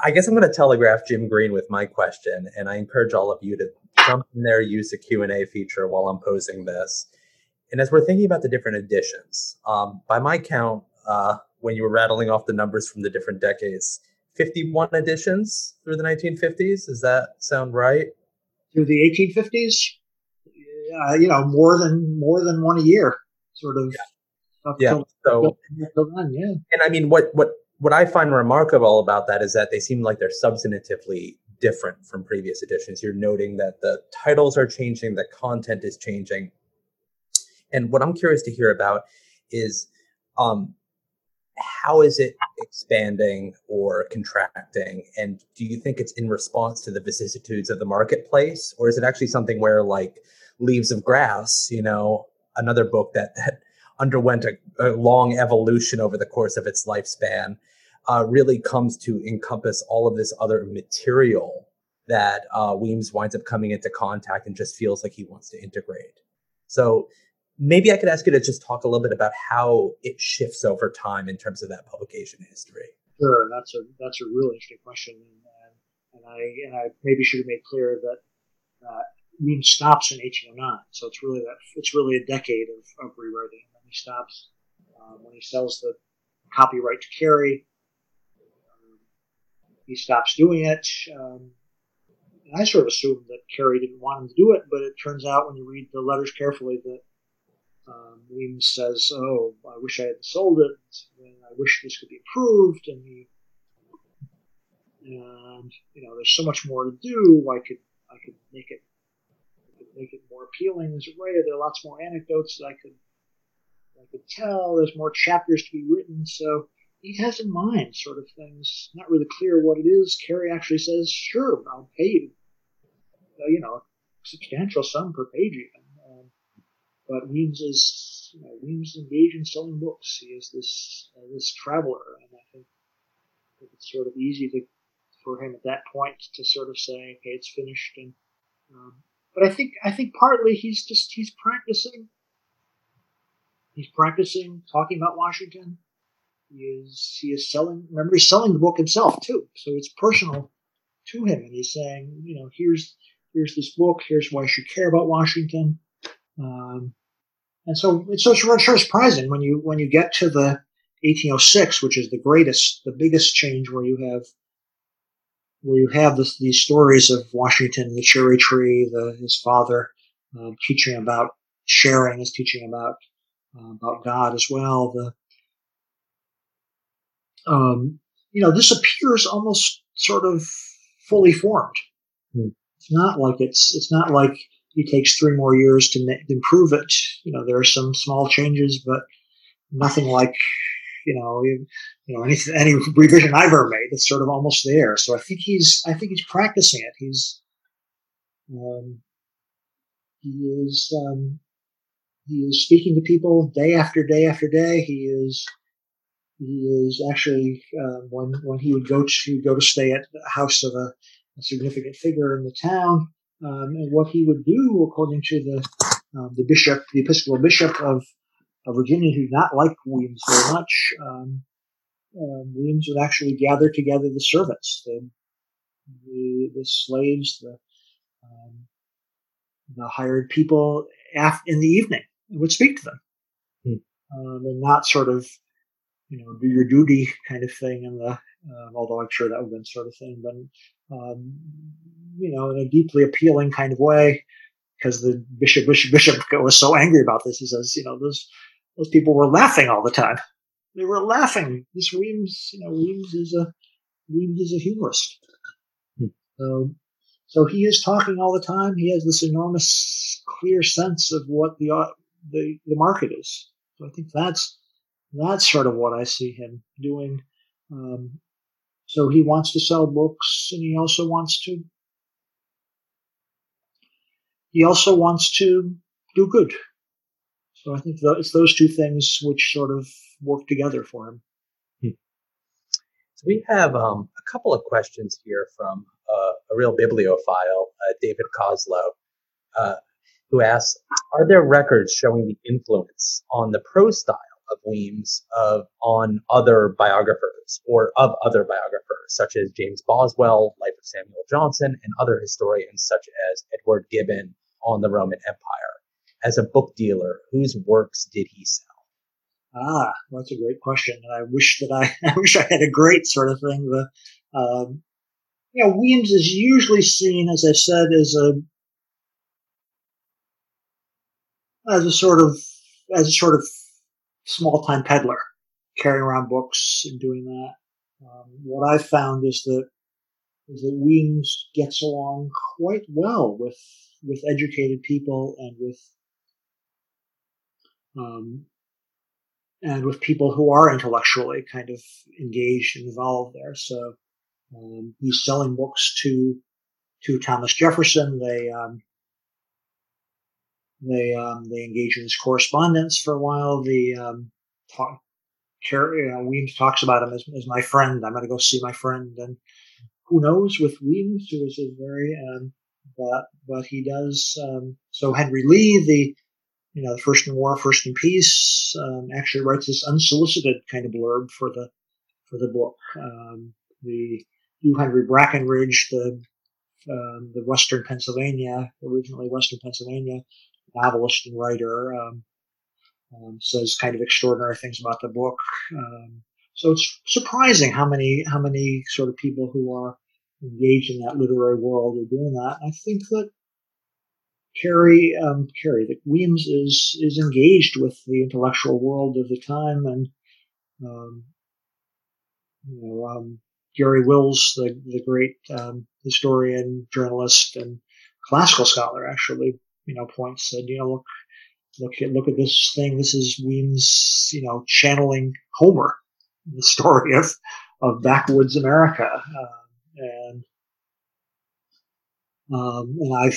I guess I'm going to telegraph Jim Green with my question, and I encourage all of you to jump in there, use the Q and A feature while I'm posing this. And as we're thinking about the different editions, um, by my count, uh, when you were rattling off the numbers from the different decades, 51 editions through the 1950s. Does that sound right? Through the 1850s, uh, you know, more than more than one a year, sort of. Yeah. yeah. Till, so, then, yeah. And I mean, what what what I find remarkable about that is that they seem like they're substantively different from previous editions. You're noting that the titles are changing, the content is changing, and what I'm curious to hear about is um, how is it expanding or contracting? And do you think it's in response to the vicissitudes of the marketplace? Or is it actually something where, like Leaves of Grass, you know, another book that, that underwent a, a long evolution over the course of its lifespan, uh, really comes to encompass all of this other material that uh, Weems winds up coming into contact and just feels like he wants to integrate. So maybe I could ask you to just talk a little bit about how it shifts over time in terms of that publication history. Sure, that's a that's a really interesting question, and, and I and I maybe should have made clear that uh, Weems stops in 1809, so it's really that it's really a decade of, of rewriting. He stops um, when he sells the copyright to Carey. Um, he stops doing it. Um, and I sort of assumed that Carey didn't want him to do it, but it turns out when you read the letters carefully that um, Weems says, "Oh, I wish I had sold it, and I wish this could be improved." And he, and you know, there's so much more to do. I could, I could make it, I could make it more appealing as a writer. There are lots more anecdotes that I could, I could tell there's more chapters to be written. So he has in mind sort of things. Not really clear what it is. Carey actually says, "Sure, I'll pay you, uh, you know, substantial sum per page even." Um, but Weems is, you know, Weems is engaged in selling books. He is this uh, this traveler, and I think it's sort of easy to for him at that point to sort of say, "Okay, it's finished," and um, but I think I think partly he's just he's practicing. He's practicing talking about Washington. He is he is selling. Remember, he's selling the book himself too, so it's personal to him, and he's saying, you know, here's here's this book. Here's why you should care about Washington. Um, and so it's so sure, sure surprising when you when you get to the 1806, which is the greatest, the biggest change, where you have where you have this, these stories of Washington, the cherry tree, the, his father uh, teaching about sharing, is teaching about uh, about God as well. The um, you know this appears almost sort of fully formed. Hmm. It's not like it's it's not like it takes three more years to improve it. You know there are some small changes, but nothing like you know, you, you know, any, any revision I've ever made, it's sort of almost there. So I think he's, I think he's practicing it. He's, um, he is, um, he is speaking to people day after day after day. He is, he is actually uh, when when he would go to go to stay at the house of a, a significant figure in the town, um, and what he would do, according to the um, the bishop, the Episcopal bishop of Virginia who did not like Williams very much, um, uh, Weems would actually gather together the servants, the the, the slaves, the um, the hired people af- in the evening would speak to them, hmm. um, and not sort of you know do your duty kind of thing. And the uh, although I'm sure that would have been sort of thing, but um, you know in a deeply appealing kind of way because the bishop, bishop, bishop was so angry about this. He says, you know, those those people were laughing all the time. They were laughing. This Weems, you know, Weems is a Weems is a humorist. Hmm. So, so he is talking all the time. He has this enormous, clear sense of what the the the market is. So I think that's that's sort of what I see him doing. Um, so he wants to sell books, and he also wants to he also wants to do good. So I think it's those two things which sort of work together for him. Hmm. So we have um, a couple of questions here from uh, a real bibliophile, uh, David Coslow, uh, who asks, "Are there records showing the influence on the prose style of Weems of on other biographers or of other biographers, such as James Boswell, Life of Samuel Johnson, and other historians such as Edward Gibbon on the Roman Empire?" as a book dealer, whose works did he sell? Ah, that's a great question. And I wish that I, I wish I had a great sort of thing. But, um, you know, Weems is usually seen, as I said, as a, as a sort of, as a sort of small time peddler, carrying around books and doing that. Um, what I've found is that, is that Weems gets along quite well with, with educated people and with um, and with people who are intellectually kind of engaged and involved there. So um, he's selling books to to Thomas Jefferson. They um, they um, they engage in this correspondence for a while. The um, talk, you know, Weems talks about him as, as my friend. I'm going to go see my friend, and who knows with Weems, who is a very um, but but he does. Um, so Henry Lee, the you know, First in War, First in Peace, um, actually writes this unsolicited kind of blurb for the for the book. Um, the Hugh Henry Brackenridge, the um, the Western Pennsylvania, originally Western Pennsylvania novelist and writer, um, um, says kind of extraordinary things about the book. Um, so it's surprising how many how many sort of people who are engaged in that literary world are doing that. I think that Carey, um, Carey, that Weems is is engaged with the intellectual world of the time, and um, you know, um, Garry Wills, the the great um, historian, journalist, and classical scholar, actually, you know, points said, you know, look, look at look at this thing. This is Weems, you know, channeling Homer, the story of of backwoods America, uh, and um, and I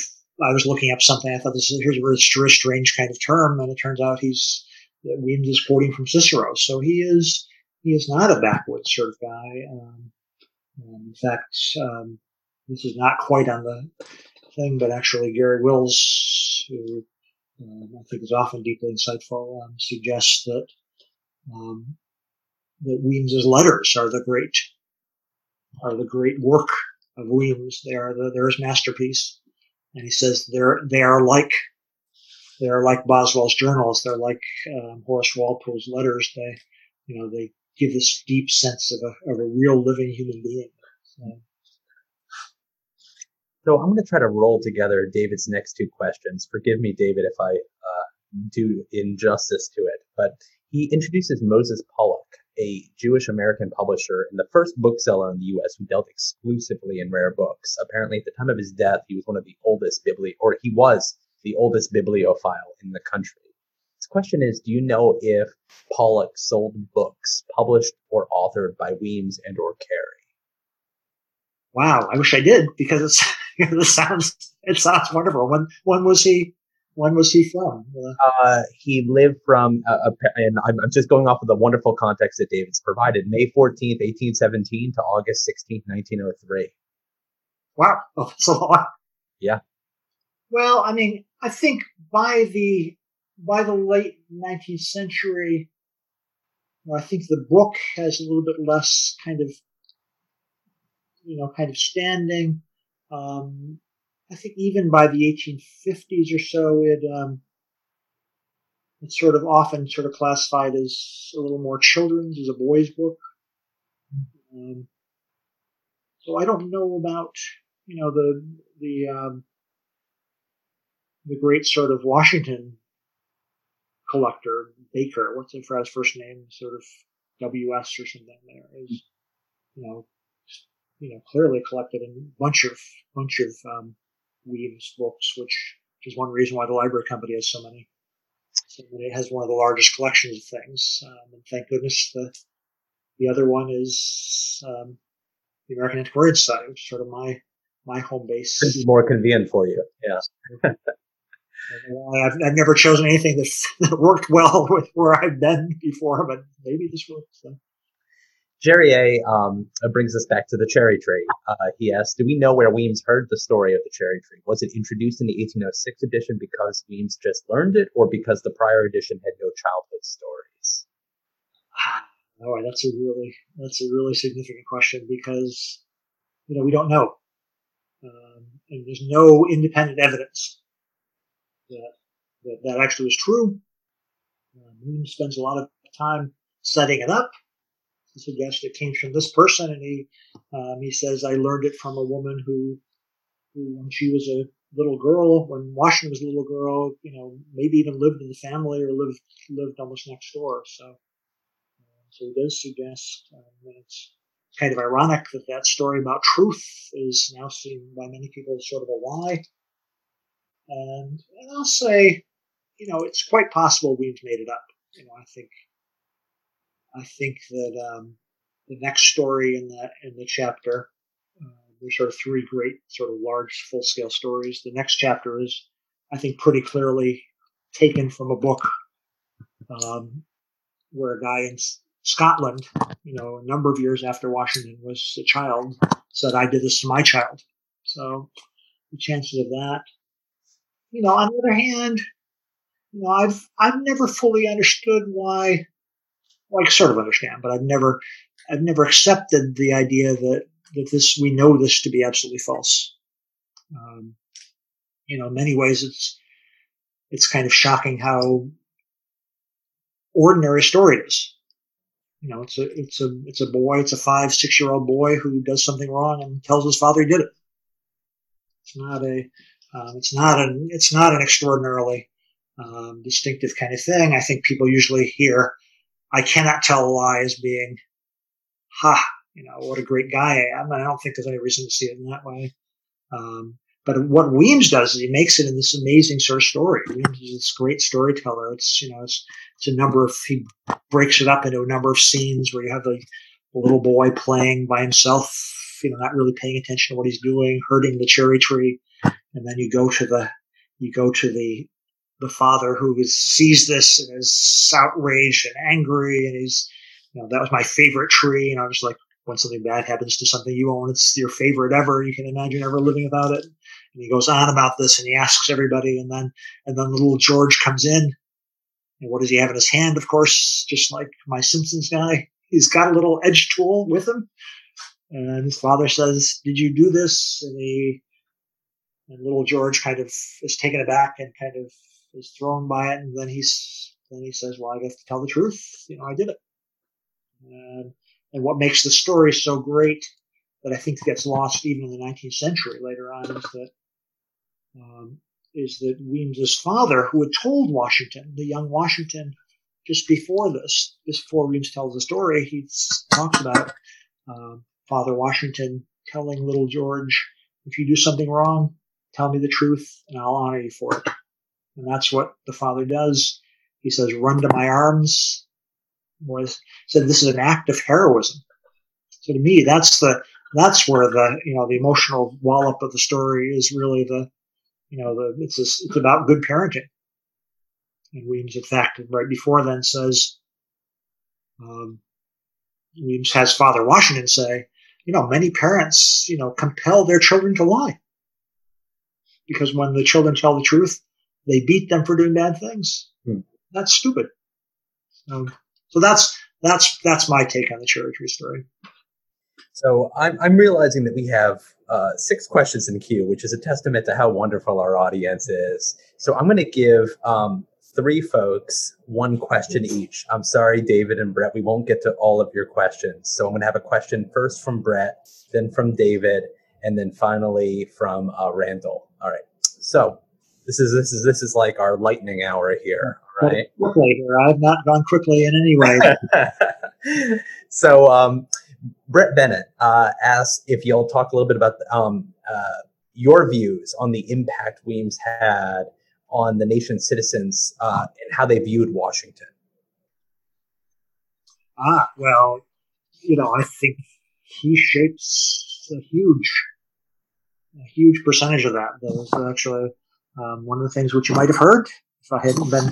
I was looking up something. I thought this is here's a very strange kind of term, and it turns out he's Weems is quoting from Cicero, so he is he is not a backwoods sort of guy. Um, in fact, um, this is not quite on the thing, but actually Garry Wills, who um, I think is often deeply insightful, um, suggests that um, that Weems's letters are the great are the great work of Weems. They are the, they're his masterpiece, and he says they're they are like they are like Boswell's journals. They're like um, Horace Walpole's letters. They you know they give this deep sense of a of a real living human being. So, so I'm going to try to roll together David's next two questions. Forgive me, David, if I uh, do injustice to it, but he introduces Moses Polock, a Jewish American publisher and the first bookseller in the U.S. who dealt exclusively in rare books. Apparently, at the time of his death, he was one of the oldest bibli, or he was the oldest bibliophile in the country. His question is, do you know if Polock sold books published or authored by Weems and or Carey? Wow, I wish I did because it's it sounds it sounds wonderful. When when was he? When was he from? Uh, he lived from, uh, and I'm, I'm, just going off of the wonderful context that David's provided. May 14th, 1817 to August 16th, 1903. Wow, oh, that's a lot. Yeah. Well, I mean, I think by the by the late 19th century, I think the book has a little bit less kind of you know, kind of standing. Um, I think even by the 1850s or so, it um, it's sort of often sort of classified as a little more children's, as a boys' book. Um, so I don't know about you know the the um, the great sort of Washington collector Baker. What's his first name? Sort of W S or something. There is you know you know, clearly collected a bunch of bunch of um, Weems books, which is one reason why the library company has so many. So it has one of the largest collections of things, um, and thank goodness the the other one is um, the American Antiquarian Society, which is sort of my my home base. Could be more convenient for you, yeah. I've, I've never chosen anything that, that worked well with where I've been before, but maybe this works. So. Jerry A. Um, uh, brings us back to the cherry tree. Uh, he asks, "Do we know where Weems heard the story of the cherry tree? Was it introduced in the 1806 edition because Weems just learned it, or because the prior edition had no childhood stories?" All right, that's a really that's a really significant question because you know we don't know, um, and there's no independent evidence that that, that actually was true. Um, Weems spends a lot of time setting it up suggest it came from this person, and he um, he says I learned it from a woman who who when she was a little girl, when Washington was a little girl, you know, maybe even lived in the family or lived lived almost next door. So uh, so he does suggest um, that it's kind of ironic that that story about truth is now seen by many people as sort of a lie. And, and I'll say, you know, it's quite possible we've made it up. You know, I think I think that um, the next story in the in the chapter, uh, there's sort of three great sort of large full scale stories. The next chapter is, I think, pretty clearly taken from a book um, where a guy in Scotland, you know, a number of years after Washington was a child, said, "I did this to my child." So the chances of that, you know, on the other hand, you know, I've I've never fully understood why well, I sort of understand, but I've never, I've never accepted the idea that that this we know this to be absolutely false. Um, you know, in many ways, it's it's kind of shocking how ordinary a story it is. You know, it's a it's a it's a boy, it's a five six year old boy who does something wrong and tells his father he did it. It's not a um, it's not an it's not an extraordinarily um, distinctive kind of thing. I think people usually hear I cannot tell a lie as being, ha, you know, what a great guy I am. And I don't think there's any reason to see it in that way. Um, but what Weems does is he makes it in this amazing sort of story. Weems is this great storyteller. It's you know it's it's a number of he breaks it up into a number of scenes where you have the, little boy playing by himself, you know, not really paying attention to what he's doing, hurting the cherry tree, and then you go to the you go to the the father who is, sees this and is outraged and angry, and he's you know that was my favorite tree, and I was like, when something bad happens to something you own, it's your favorite ever. You can imagine ever living without it. And he goes on about this and he asks everybody, and then and then little George comes in. And what does he have in his hand? Of course, just like my Simpsons guy, he's got a little edge tool with him. And his father says, "Did you do this?" And he and little George kind of is taken aback and kind of is thrown by it. And then he's then he says, "Well, I have to tell the truth. You know, I did it." And and what makes the story so great that I think gets lost even in the 19th century later on is that um, is that Weems's father, who had told Washington, the young Washington, just before this, before Weems tells the story, he talks about um, Father Washington telling little George, if you do something wrong, tell me the truth and I'll honor you for it. And that's what the father does. He says, run to my arms. Was said this is an act of heroism. So to me, that's the that's where the you know the emotional wallop of the story is really the you know, the, it's, it's about good parenting. And Weems, in fact, right before then says, um, Weems has Father Washington say, you know, many parents, you know, compel their children to lie. Because when the children tell the truth, they beat them for doing bad things. Hmm. That's stupid. Um, so that's that's that's my take on the cherry tree story. So I'm I'm realizing that we have uh, six questions in queue, which is a testament to how wonderful our audience is. So I'm going to give um, three folks one question each. I'm sorry, David and Brett, we won't get to all of your questions. So I'm going to have a question first from Brett, then from David, and then finally from uh, Randall. All right. So this is this is this is like our lightning hour here. Right. Quickly. I've not gone quickly in any way. so um, Brett Bennett uh, asked if you'll talk a little bit about um, uh, your views on the impact Weems had on the nation's citizens uh, and how they viewed Washington. Ah, well, you know, I think he shapes a huge, a huge percentage of that. That was actually um, one of the things which you might have heard if I hadn't been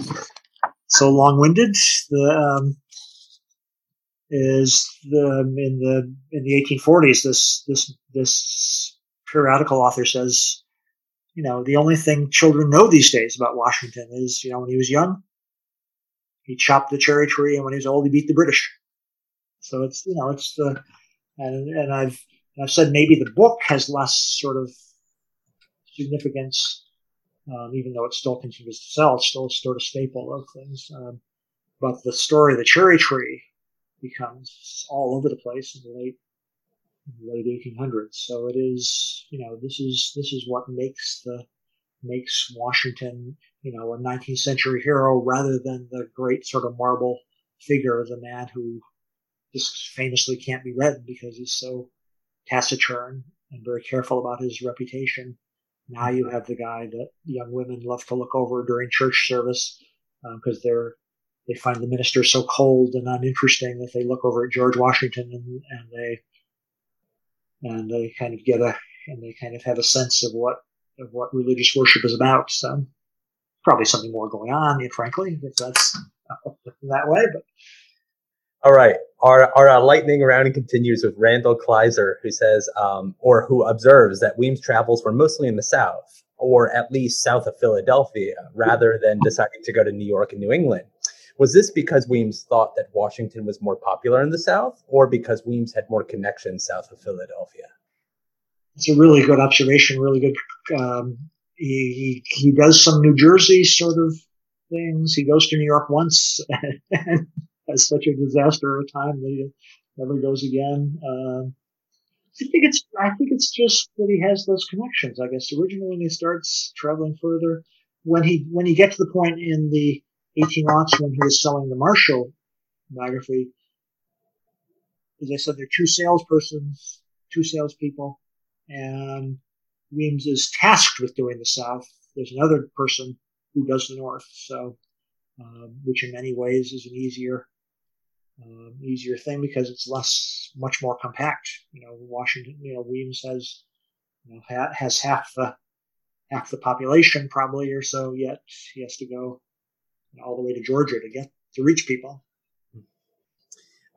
so long-winded. The um, is the in the in the 1840s this this this periodical author says you know the only thing children know these days about washington is you know when he was young he chopped the cherry tree and when he was old he beat the british so it's you know it's the and and i've i've said maybe the book has less sort of significance um, even though it still continues to sell it's still sort of staple of things um, but the story of the cherry tree becomes all over the place in the late late 1800s. So it is, you know, this is this is what makes the makes Washington, you know, a 19th century hero rather than the great sort of marble figure of the man who just famously can't be read because he's so taciturn and very careful about his reputation. Now you have the guy that young women love to look over during church service because um, they're they find the minister so cold and uninteresting that they look over at George Washington and, and they and they kind of get a and they kind of have a sense of what of what religious worship is about. So probably something more going on, frankly, if that's that way. But all right, our our uh, lightning round continues with Randall Kleiser, who says, um, or who observes that Weems' travels were mostly in the South, or at least south of Philadelphia, rather than deciding to go to New York and New England. Was this because Weems thought that Washington was more popular in the South, or because Weems had more connections south of Philadelphia? It's a really good observation. Really good. Um, he, he, he does some New Jersey sort of things. He goes to New York once and has such a disaster of a time that he never goes again. Um, I think it's I think it's just that he has those connections. I guess originally when he starts traveling further, when he when he gets to the point in the 18 aughts when he was selling the Marshall biography. As I said, there are two salespersons, two salespeople, and Weems is tasked with doing the South. There's another person who does the North. So, um, which in many ways is an easier, um, easier thing because it's less, much more compact. You know, Washington, you know, Weems has, you know, ha- has half the, half the population probably or so, yet he has to go all the way to Georgia to get, to reach people.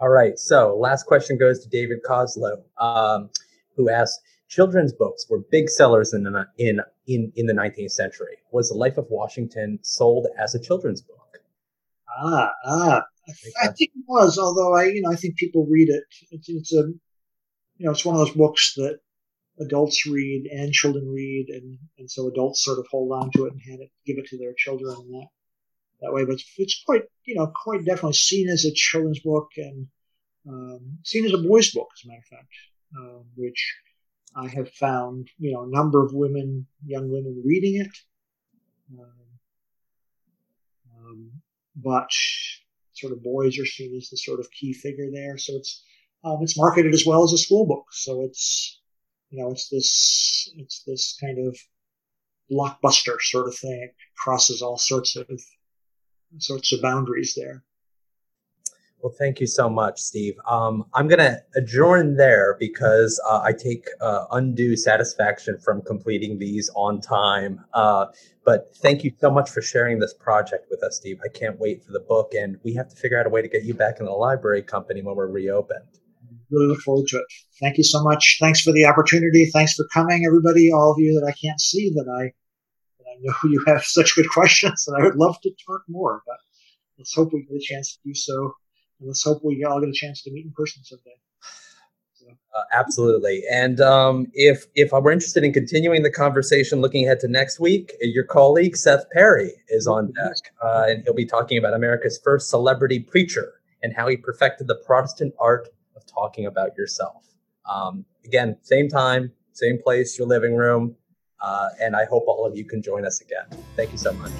All right. So last question goes to David Coslow, um, who asked, children's books were big sellers in the, in, in, in the 19th century. Was The Life of Washington sold as a children's book? Ah, ah. I, think it was, although I, you know, I think people read it. It's, it's a, you know, it's one of those books that adults read and children read, and, and so adults sort of hold on to it and hand it, give it to their children and that that way. But it's, it's quite, you know, quite definitely seen as a children's book and um, seen as a boys' book, as a matter of fact, uh, which I have found, you know, a number of women, young women, reading it. Um, um, but sort of boys are seen as the sort of key figure there. So it's um, it's marketed as well as a school book. So it's you know it's this it's this kind of blockbuster sort of thing. It crosses all sorts of sorts of boundaries there. Well, thank you so much, Steve. Um, I'm going to adjourn there because uh, I take uh, undue satisfaction from completing these on time. Uh, but thank you so much for sharing this project with us, Steve. I can't wait for the book, and we have to figure out a way to get you back in the library company when we're reopened. Really look forward to it. Thank you so much. Thanks for the opportunity. Thanks for coming, everybody. All of you that I can't see that I I know you have such good questions, and I would love to talk more. But let's hope we get a chance to do so, and let's hope we all get a chance to meet in person someday. Uh, absolutely. And um, if if I were interested in continuing the conversation, looking ahead to next week, your colleague Seth Perry is on deck, uh, and he'll be talking about America's first celebrity preacher and how he perfected the Protestant art of talking about yourself. Um, again, same time, same place, your living room. Uh, and I hope all of you can join us again. Thank you so much.